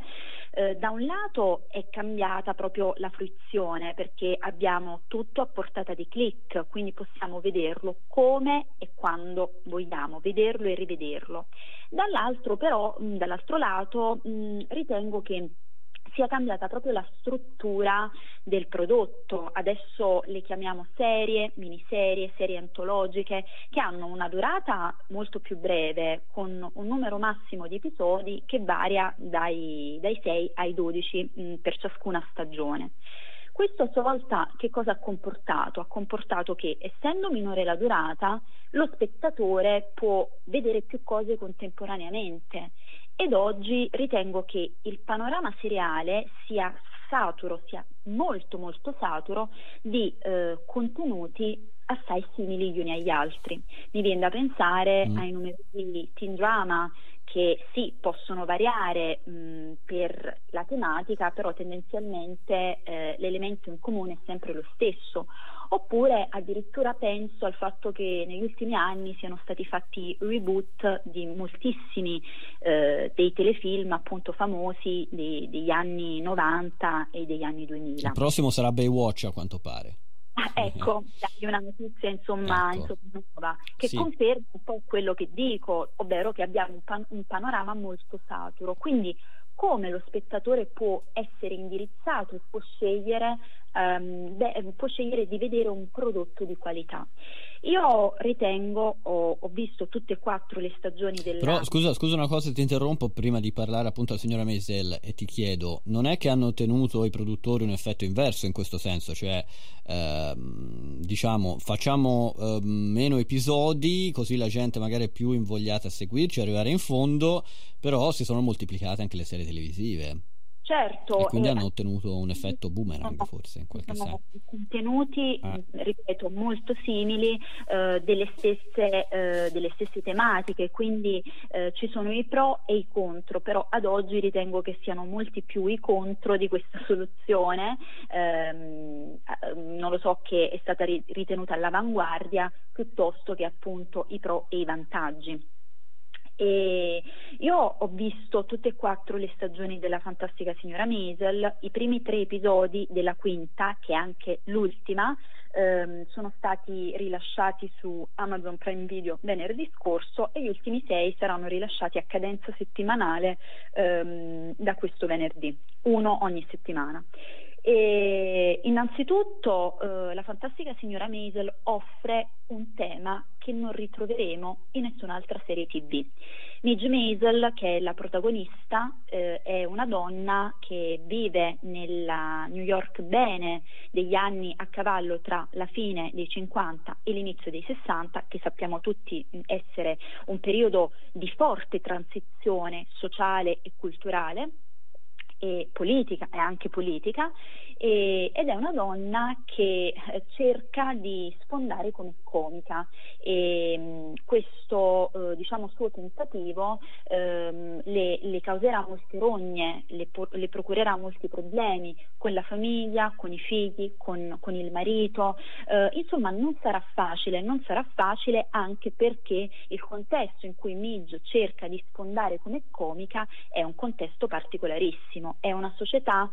eh, da un lato è cambiata proprio la fruizione perché abbiamo tutto a portata di click, quindi possiamo vederlo come e quando vogliamo, vederlo e rivederlo. Dall'altro però, mh, dall'altro lato, mh, ritengo che sia cambiata proprio la struttura del prodotto. Adesso le chiamiamo serie, miniserie, serie antologiche, che hanno una durata molto più breve, con un numero massimo di episodi che varia dai, dai 6 ai 12 mh, per ciascuna stagione. Questo a sua volta che cosa ha comportato? Ha comportato che essendo minore la durata, lo spettatore può vedere più cose contemporaneamente ed oggi ritengo che il panorama seriale sia saturo, sia molto molto saturo di eh, contenuti assai simili gli uni agli altri. Mi viene da pensare mm. ai numerosi teen drama che sì, possono variare mh, per la tematica, però tendenzialmente eh, l'elemento in comune è sempre lo stesso. Oppure addirittura penso al fatto che negli ultimi anni siano stati fatti reboot di moltissimi eh, dei telefilm appunto famosi dei, degli anni 90 e degli anni 2000. Il prossimo sarà Baywatch a quanto pare. Ah, ecco, dai una notizia insomma, ecco. insomma nuova, che sì. conferma un po' quello che dico, ovvero che abbiamo un, pan- un panorama molto saturo. Quindi come lo spettatore può essere indirizzato e può scegliere, um, beh, può scegliere di vedere un prodotto di qualità. Io ritengo, ho, ho, visto tutte e quattro le stagioni della... Però scusa, scusa una cosa, ti interrompo prima di parlare appunto alla signora Meisel e ti chiedo, non è che hanno ottenuto i produttori un effetto inverso in questo senso, cioè ehm, diciamo facciamo ehm, meno episodi così la gente magari è più invogliata a seguirci, arrivare in fondo, però si sono moltiplicate anche le serie televisive. Certo. E quindi eh, hanno ottenuto un effetto boomerang forse in qualche senso. Contenuti, ah. ripeto, molto simili, eh, delle, stesse, eh, delle, stesse, tematiche, quindi eh, ci sono i pro e i contro, però ad oggi ritengo che siano molti più i contro di questa soluzione, ehm, eh, non lo so che è stata ritenuta all'avanguardia, piuttosto che appunto i pro e i vantaggi. E io ho visto tutte e quattro le stagioni della Fantastica Signora Maisel, i primi tre episodi della quinta, che è anche l'ultima, ehm, sono stati rilasciati su Amazon Prime Video venerdì scorso e gli ultimi sei saranno rilasciati a cadenza settimanale ehm, da questo venerdì, uno ogni settimana. E innanzitutto eh, la fantastica signora Maisel offre un tema che non ritroveremo in nessun'altra serie tv. Midge Maisel, che è la protagonista, eh, è una donna che vive nella New York bene degli anni a cavallo tra la fine dei 50 e l'inizio dei 60, che sappiamo tutti essere un periodo di forte transizione sociale e culturale e politica, è anche politica, e, ed è una donna che eh, cerca di sfondare come comica. E mm, questo eh, diciamo, suo tentativo ehm, le, le, causerà molte rogne, le, le, procurerà molti problemi con la famiglia, con i figli, con, con il marito, eh, insomma non sarà facile, non sarà facile anche perché il contesto in cui Midge cerca di sfondare come comica è un contesto particolarissimo, è una società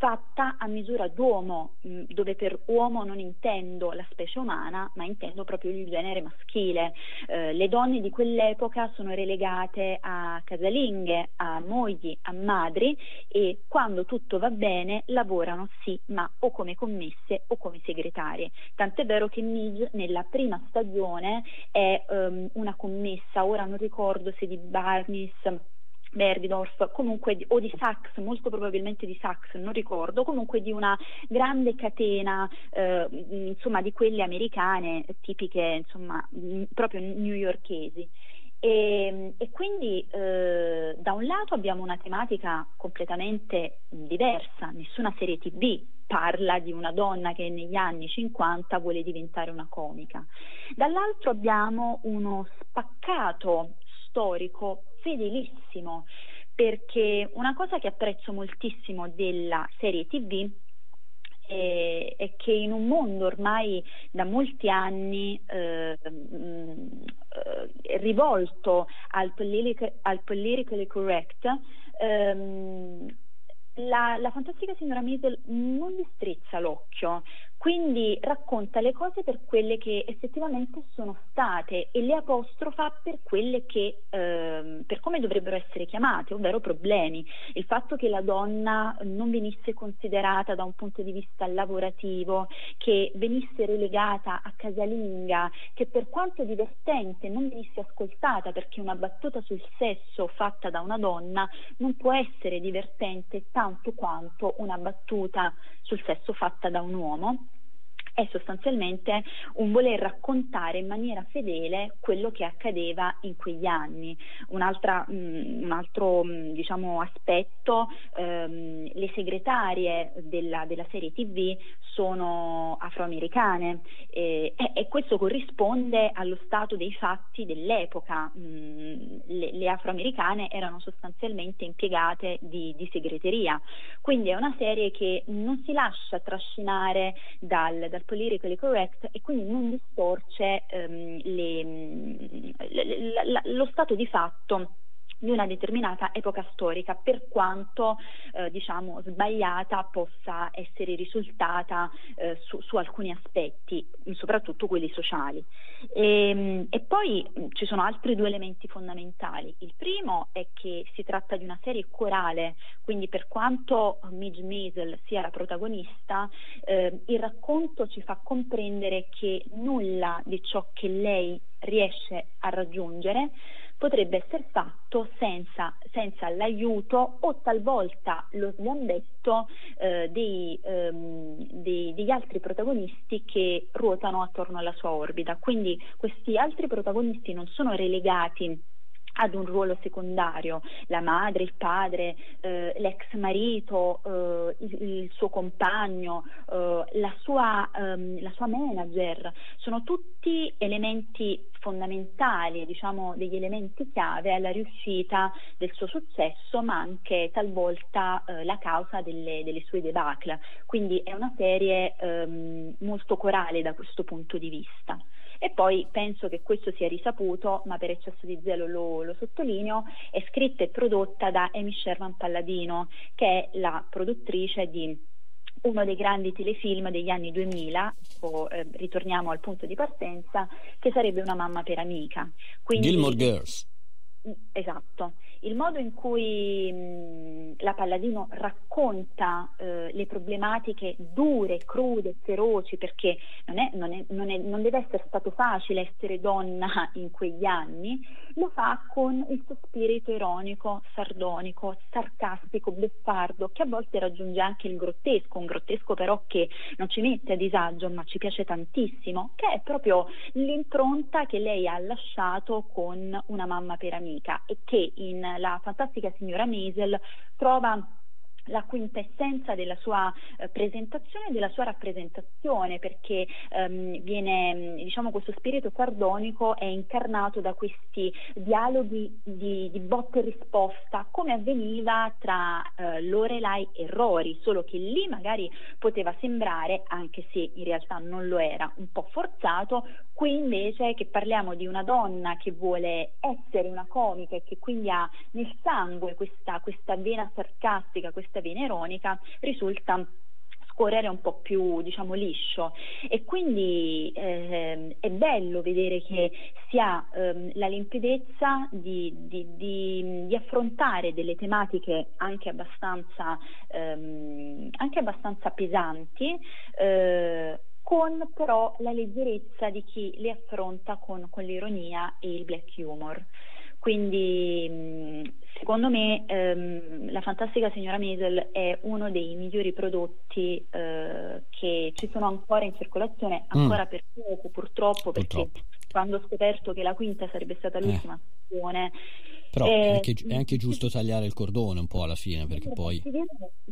fatta a misura d'uomo, mm, dove per uomo non intendo la specie umana, ma intendo proprio il genere maschile. Eh, le donne di quell'epoca sono relegate a casalinghe, a mogli, a madri e quando tutto va bene lavorano sì, ma o come commesse o come segretarie. Tant'è vero che Midge nella prima stagione è um, una commessa, ora non ricordo se di Barnis Bergdorf, comunque o di Saks, molto probabilmente di Saks, non ricordo, comunque di una grande catena, eh, insomma, di quelle americane tipiche, insomma, proprio newyorkesi. E, e quindi eh, da un lato abbiamo una tematica completamente diversa, nessuna serie tv parla di una donna che negli anni 50 vuole diventare una comica. Dall'altro abbiamo uno spaccato storico fedelissimo, perché una cosa che apprezzo moltissimo della serie TV è, è che in un mondo ormai da molti anni eh, mh, rivolto al, politica, al politically correct, ehm, la, la, fantastica signora Maisel non gli strizza l'occhio quindi racconta le cose per quelle che effettivamente sono state e le apostrofa per quelle che, ehm, per come dovrebbero essere chiamate, ovvero problemi. Il fatto che la donna non venisse considerata da un punto di vista lavorativo, che venisse relegata a casalinga, che per quanto divertente non venisse ascoltata perché una battuta sul sesso fatta da una donna non può essere divertente tanto quanto una battuta sul sesso fatta da un uomo è sostanzialmente un voler raccontare in maniera fedele quello che accadeva in quegli anni. Un'altra, mh, mm, un altro mh, mm, diciamo, aspetto, ehm, le segretarie della, della, serie tv sono afroamericane eh, e, e, questo corrisponde allo stato dei fatti dell'epoca. Mm, le, le, afroamericane erano sostanzialmente impiegate di, di, segreteria, quindi è una serie che non si lascia trascinare dal, dal politically correct e quindi non distorce ehm, le, mm, la, la, lo stato di fatto di una determinata epoca storica, per quanto eh, diciamo, sbagliata possa essere risultata eh, su, su, alcuni aspetti, soprattutto quelli sociali. E, ehm, e, poi mm, ci sono altri due elementi fondamentali. Il primo è che si tratta di una serie corale, quindi per quanto Midge Maisel sia la protagonista, eh, il racconto ci fa comprendere che nulla di ciò che lei riesce a raggiungere potrebbe essere fatto senza, senza l'aiuto o talvolta lo sgambetto eh, dei, ehm, dei, degli altri protagonisti che ruotano attorno alla sua orbita. Quindi questi altri protagonisti non sono relegati ad un ruolo secondario, la madre, il padre, eh, l'ex marito, eh, il, il, suo compagno, eh, la, sua, ehm, la, sua, manager, sono tutti elementi fondamentali, diciamo degli elementi chiave alla riuscita del suo successo, ma anche talvolta eh, la causa delle, delle, sue debacle. Quindi è una serie ehm, molto corale da questo punto di vista. E poi penso che questo sia risaputo, ma per eccesso di zelo lo, lo sottolineo, è scritta e prodotta da Amy Sherman Palladino, che è la produttrice di uno dei grandi telefilm degli anni 2000, o, eh, ritorniamo al punto di partenza, che sarebbe Una mamma per amica. Quindi, Gilmore Girls. Esatto il modo in cui mh, la Palladino racconta eh, le problematiche dure, crude, feroci, perché non, è, non, è, non, è, non, deve essere stato facile essere donna in quegli anni, lo fa con il suo spirito ironico, sardonico, sarcastico, beffardo, che a volte raggiunge anche il grottesco, un grottesco però che non ci mette a disagio, ma ci piace tantissimo, che è proprio l'impronta che lei ha lasciato con una mamma per amica e che in la fantastica signora Maisel trova la quintessenza della sua eh, presentazione e della sua rappresentazione perché ehm, viene, diciamo, questo spirito sardonico è incarnato da questi dialoghi di, di botte e risposta come avveniva tra eh, Lorelai e Rory, solo che lì magari poteva sembrare, anche se in realtà non lo era, un po' forzato, qui invece che parliamo di una donna che vuole essere una comica e che quindi ha nel sangue questa, questa vena sarcastica, questa questa vena ironica risulta scorrere un po' più diciamo liscio e quindi eh, è bello vedere che si ha ehm, la limpidezza di, di, di, di, affrontare delle tematiche anche abbastanza, ehm, anche abbastanza pesanti eh, con però la leggerezza di chi le affronta con, con l'ironia e il black humor. Quindi secondo me ehm, la fantastica signora Maisel è uno dei migliori prodotti eh, che ci sono ancora in circolazione, mm. ancora mm. per poco purtroppo, perché purtroppo. quando ho scoperto che la quinta sarebbe stata eh. l'ultima eh. stagione però eh, è, anche, è, anche, giusto tagliare il cordone un po' alla fine, perché poi... Ti dirò,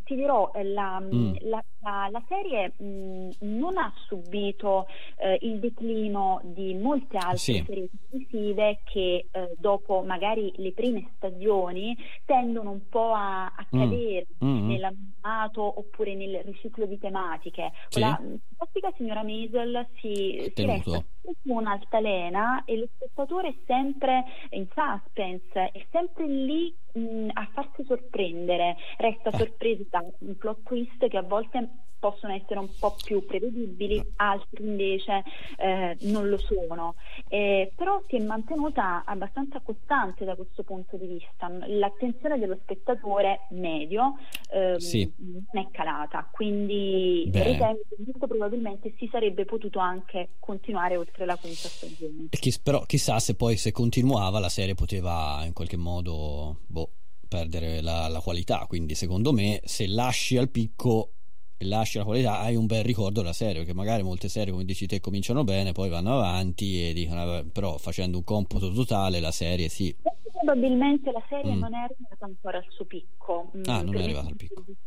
ti dirò eh, la, mm. la, la, la, serie mh, mm, non ha subito eh, il declino di molte altre sì. serie televisive che eh, dopo magari le prime stagioni tendono un po' a, a mm. cadere mm. nell'animato oppure nel riciclo di tematiche. Sì. La classica signora Maisel si, si resta su un'altalena e lo spettatore è sempre in suspense è sempre lì mh, a farsi sorprendere, resta eh. sorpreso da un plot twist che a volte possono essere un po' più prevedibili, altri invece eh, non lo sono. Eh, però si è mantenuta abbastanza costante da questo punto di vista. L'attenzione dello spettatore medio eh, Sì. non è calata, quindi Beh. ritengo che molto probabilmente si sarebbe potuto anche continuare oltre la quinta stagione. E chi- però chissà se poi se continuava la serie poteva in qualche modo boh, perdere la, la qualità. Quindi secondo me se lasci al picco lasci la qualità hai un bel ricordo della serie, perché magari molte serie come dici te cominciano bene, poi vanno avanti e dicono "Vabbè, però facendo un computo totale la serie sì. Probabilmente la serie Mm. non è arrivata ancora al suo picco. mm, Ah, non è arrivata al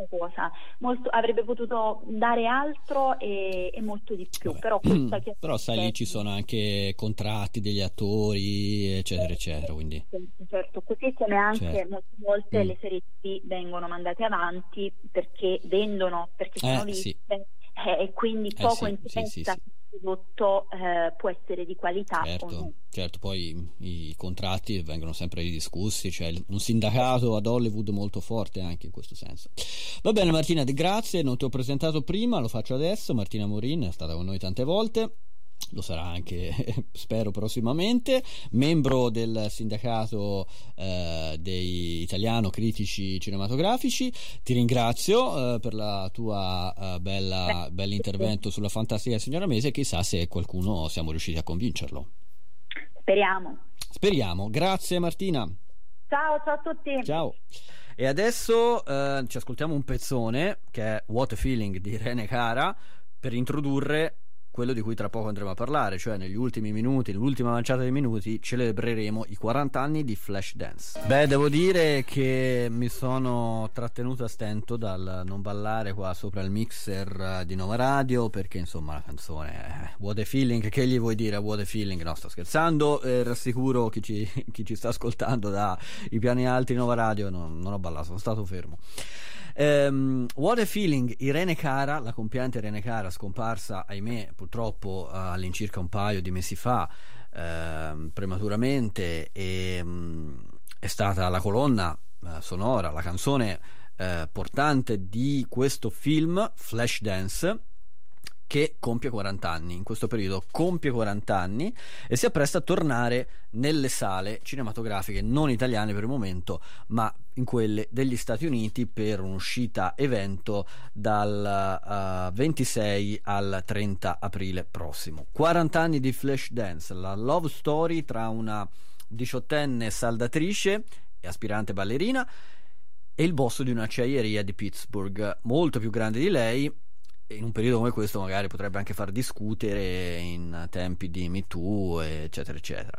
cosa. Molto- avrebbe potuto dare altro e, e molto di più, però questa che Però sai lì ci sono anche contratti degli attori, eccetera, eccetera, quindi Certo, così come anche Certo. molte volte Mm. le serie TV vengono mandate avanti perché vendono, perché sono Eh, sì. eh, e quindi Eh, poco sì, interessa sì, prodotto eh, può essere di qualità o no. Certo, certo, poi i, contratti vengono sempre ridiscussi, c'è il- un sindacato ad Hollywood molto forte anche in questo senso. Va bene Martina, grazie, non ti ho presentato prima, lo faccio adesso, Martina Morin è stata con noi tante volte. Lo sarà anche, spero, prossimamente, membro del sindacato eh, dei italiano critici cinematografici. Ti ringrazio eh, per la tua eh, bella, bell'intervento sulla fantastica signora Mese. Chissà se qualcuno siamo riusciti a convincerlo. Speriamo. Speriamo. Grazie Martina. Ciao, ciao a tutti. Ciao. E adesso eh, ci ascoltiamo un pezzone che è What a Feeling di Rene Cara per introdurre quello di cui tra poco andremo a parlare, cioè negli ultimi minuti, nell'ultima manciata di minuti, celebreremo i 40 anni di Flashdance. Beh, devo dire che mi sono trattenuto a stento dal non ballare qua sopra il mixer eh, di Nova Radio, perché insomma la canzone è What a Feeling, che gli vuoi dire What a Feeling? No, sto scherzando, eh, rassicuro chi ci, chi ci sta ascoltando dai piani alti di Nova Radio, non, non ho ballato, sono stato fermo. Ehm, What a Feeling, Irene Cara, la compiante Irene Cara, scomparsa, ahimè, purtroppo eh, all'incirca un paio di mesi fa, ehm, prematuramente, e, mm, è stata la colonna eh, sonora, la canzone eh, portante di questo film, Flashdance, che compie 40 anni, in questo periodo compie 40 anni e si appresta a tornare nelle sale cinematografiche non italiane per il momento, ma in quelle degli Stati Uniti per un'uscita evento dal eh, 26 al 30 aprile prossimo. 40 anni di Flashdance, la love story tra una diciottenne saldatrice e aspirante ballerina e il boss di un'acciaieria di Pittsburgh, molto più grande di lei in un periodo come questo magari potrebbe anche far discutere in tempi di Me Too, eccetera, eccetera.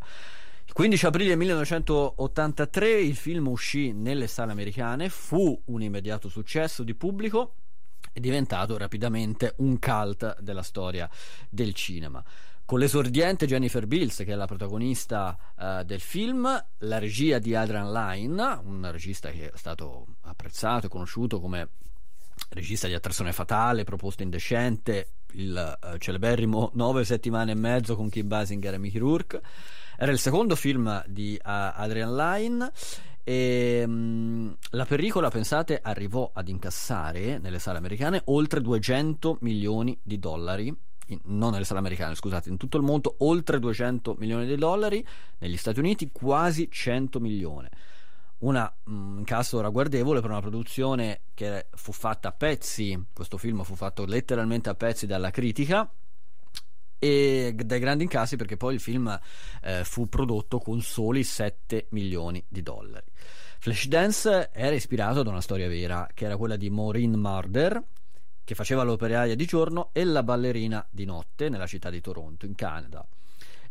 Il 15 aprile 1983 il film uscì nelle sale americane, fu un immediato successo di pubblico è diventato rapidamente un cult della storia del cinema. Con l'esordiente Jennifer Bills, che è la protagonista eh, del film, la regia di Adrian Lyne, un regista che è stato apprezzato e conosciuto come regista di Attrazione Fatale, Proposto Indecente, il eh, celeberrimo Nove settimane e mezzo con Kim Basinger e Mickey Rourke. Era il secondo film di uh, Adrian Lyne e mh, la pellicola, pensate, arrivò ad incassare nelle sale americane oltre 200 milioni di dollari. In, non nelle sale americane, scusate, in tutto il mondo oltre 200 milioni di dollari, negli Stati Uniti quasi 100 milioni un incasso ragguardevole per una produzione che fu fatta a pezzi, questo film fu fatto letteralmente a pezzi dalla critica e dai grandi incassi perché poi il film eh, fu prodotto con soli 7 milioni di dollari. Flashdance era ispirato da una storia vera che era quella di Maureen Murder che faceva l'operaia di giorno e la ballerina di notte nella città di Toronto in Canada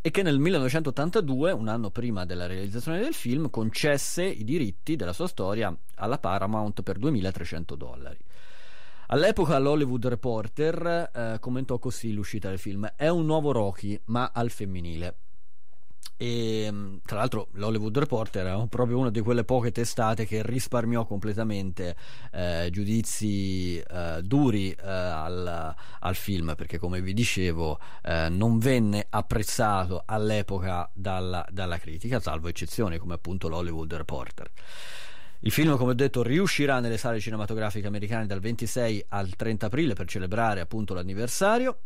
e che nel 1982, un anno prima della realizzazione del film, concesse i diritti della sua storia alla Paramount per 2.300 dollari. All'epoca l'Hollywood Reporter eh, commentò così l'uscita del film: È un nuovo Rocky, ma al femminile. E tra l'altro l'Hollywood Reporter era proprio una di quelle poche testate che risparmiò completamente eh, giudizi eh, duri eh, al, al, film perché come vi dicevo eh, non venne apprezzato all'epoca dalla, dalla critica salvo eccezioni come appunto l'Hollywood Reporter Il film, come ho detto, riuscirà nelle sale cinematografiche americane dal 26 al 30 aprile per celebrare appunto l'anniversario.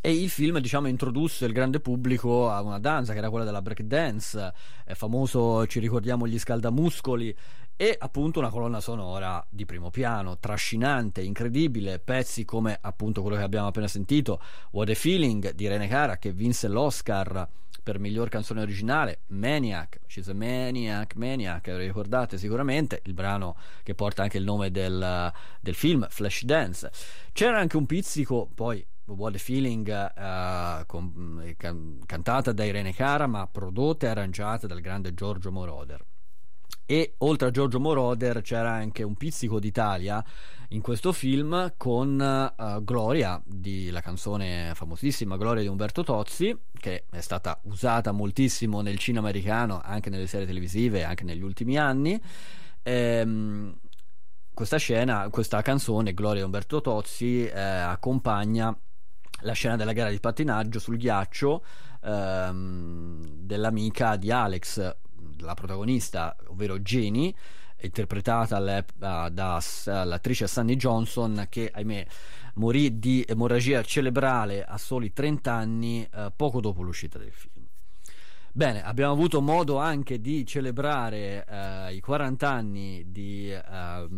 E il film, diciamo, introdusse il grande pubblico a una danza che era quella della breakdance, è famoso, ci ricordiamo gli scaldamuscoli, e appunto una colonna sonora di primo piano, trascinante, incredibile, pezzi come appunto quello che abbiamo appena sentito, What a Feeling di Rene Cara che vinse l'Oscar per miglior canzone originale, Maniac, She's a Maniac, Maniac, ricordate sicuramente, il brano che porta anche il nome del, del film, Flashdance. C'era anche un pizzico, poi What a Feeling uh, con, can, cantata da Irene Cara ma prodotta e arrangiata dal grande Giorgio Moroder e oltre a Giorgio Moroder c'era anche un pizzico d'Italia in questo film con uh, Gloria, di, la canzone famosissima Gloria di Umberto Tozzi, che è stata usata moltissimo nel cinema americano, anche nelle serie televisive, anche negli ultimi anni. Ehm, questa scena, questa canzone, Gloria di Umberto Tozzi, eh, accompagna la scena della gara di pattinaggio sul ghiaccio ehm, dell'amica di Alex, la protagonista, ovvero Jenny, interpretata dall'attrice Sunny Johnson, che ahimè morì di emorragia cerebrale a soli 30 anni eh, poco dopo l'uscita del film. Bene, abbiamo avuto modo anche di celebrare eh, i 40 anni di eh,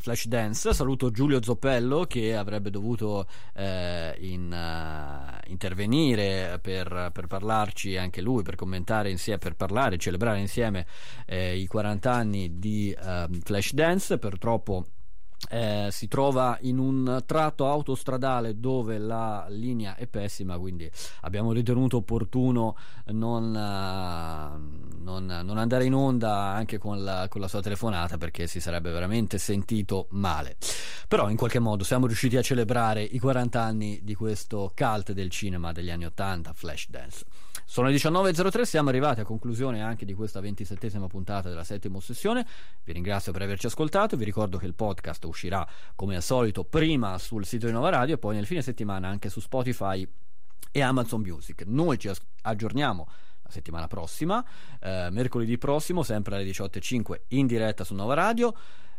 Flashdance. Saluto Giulio Zoppello che avrebbe dovuto eh, in, uh, intervenire per, per, parlarci anche lui, per commentare insieme, per parlare, celebrare insieme eh, i 40 anni di ehm, Flashdance. Purtroppo eh, si trova in un tratto autostradale dove la linea è pessima, quindi abbiamo ritenuto opportuno non, uh, non, non andare in onda anche con la, con la, sua telefonata perché si sarebbe veramente sentito male. Però in qualche modo siamo riusciti a celebrare i 40 anni di questo cult del cinema degli anni 80, Flashdance. Sono le 19.03, siamo arrivati a conclusione anche di questa ventisettesima puntata della settima ossessione. Vi ringrazio per averci ascoltato, vi ricordo che il podcast uscirà come al solito prima sul sito di Nova Radio e poi nel fine settimana anche su Spotify e Amazon Music. Noi ci aggiorniamo la settimana prossima, eh, mercoledì prossimo, sempre alle 18.05 in diretta su Nova Radio.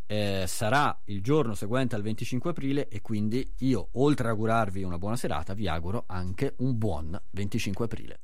Eh, sarà il giorno seguente al 25 aprile e quindi io oltre a augurarvi una buona serata vi auguro anche un buon 25 aprile.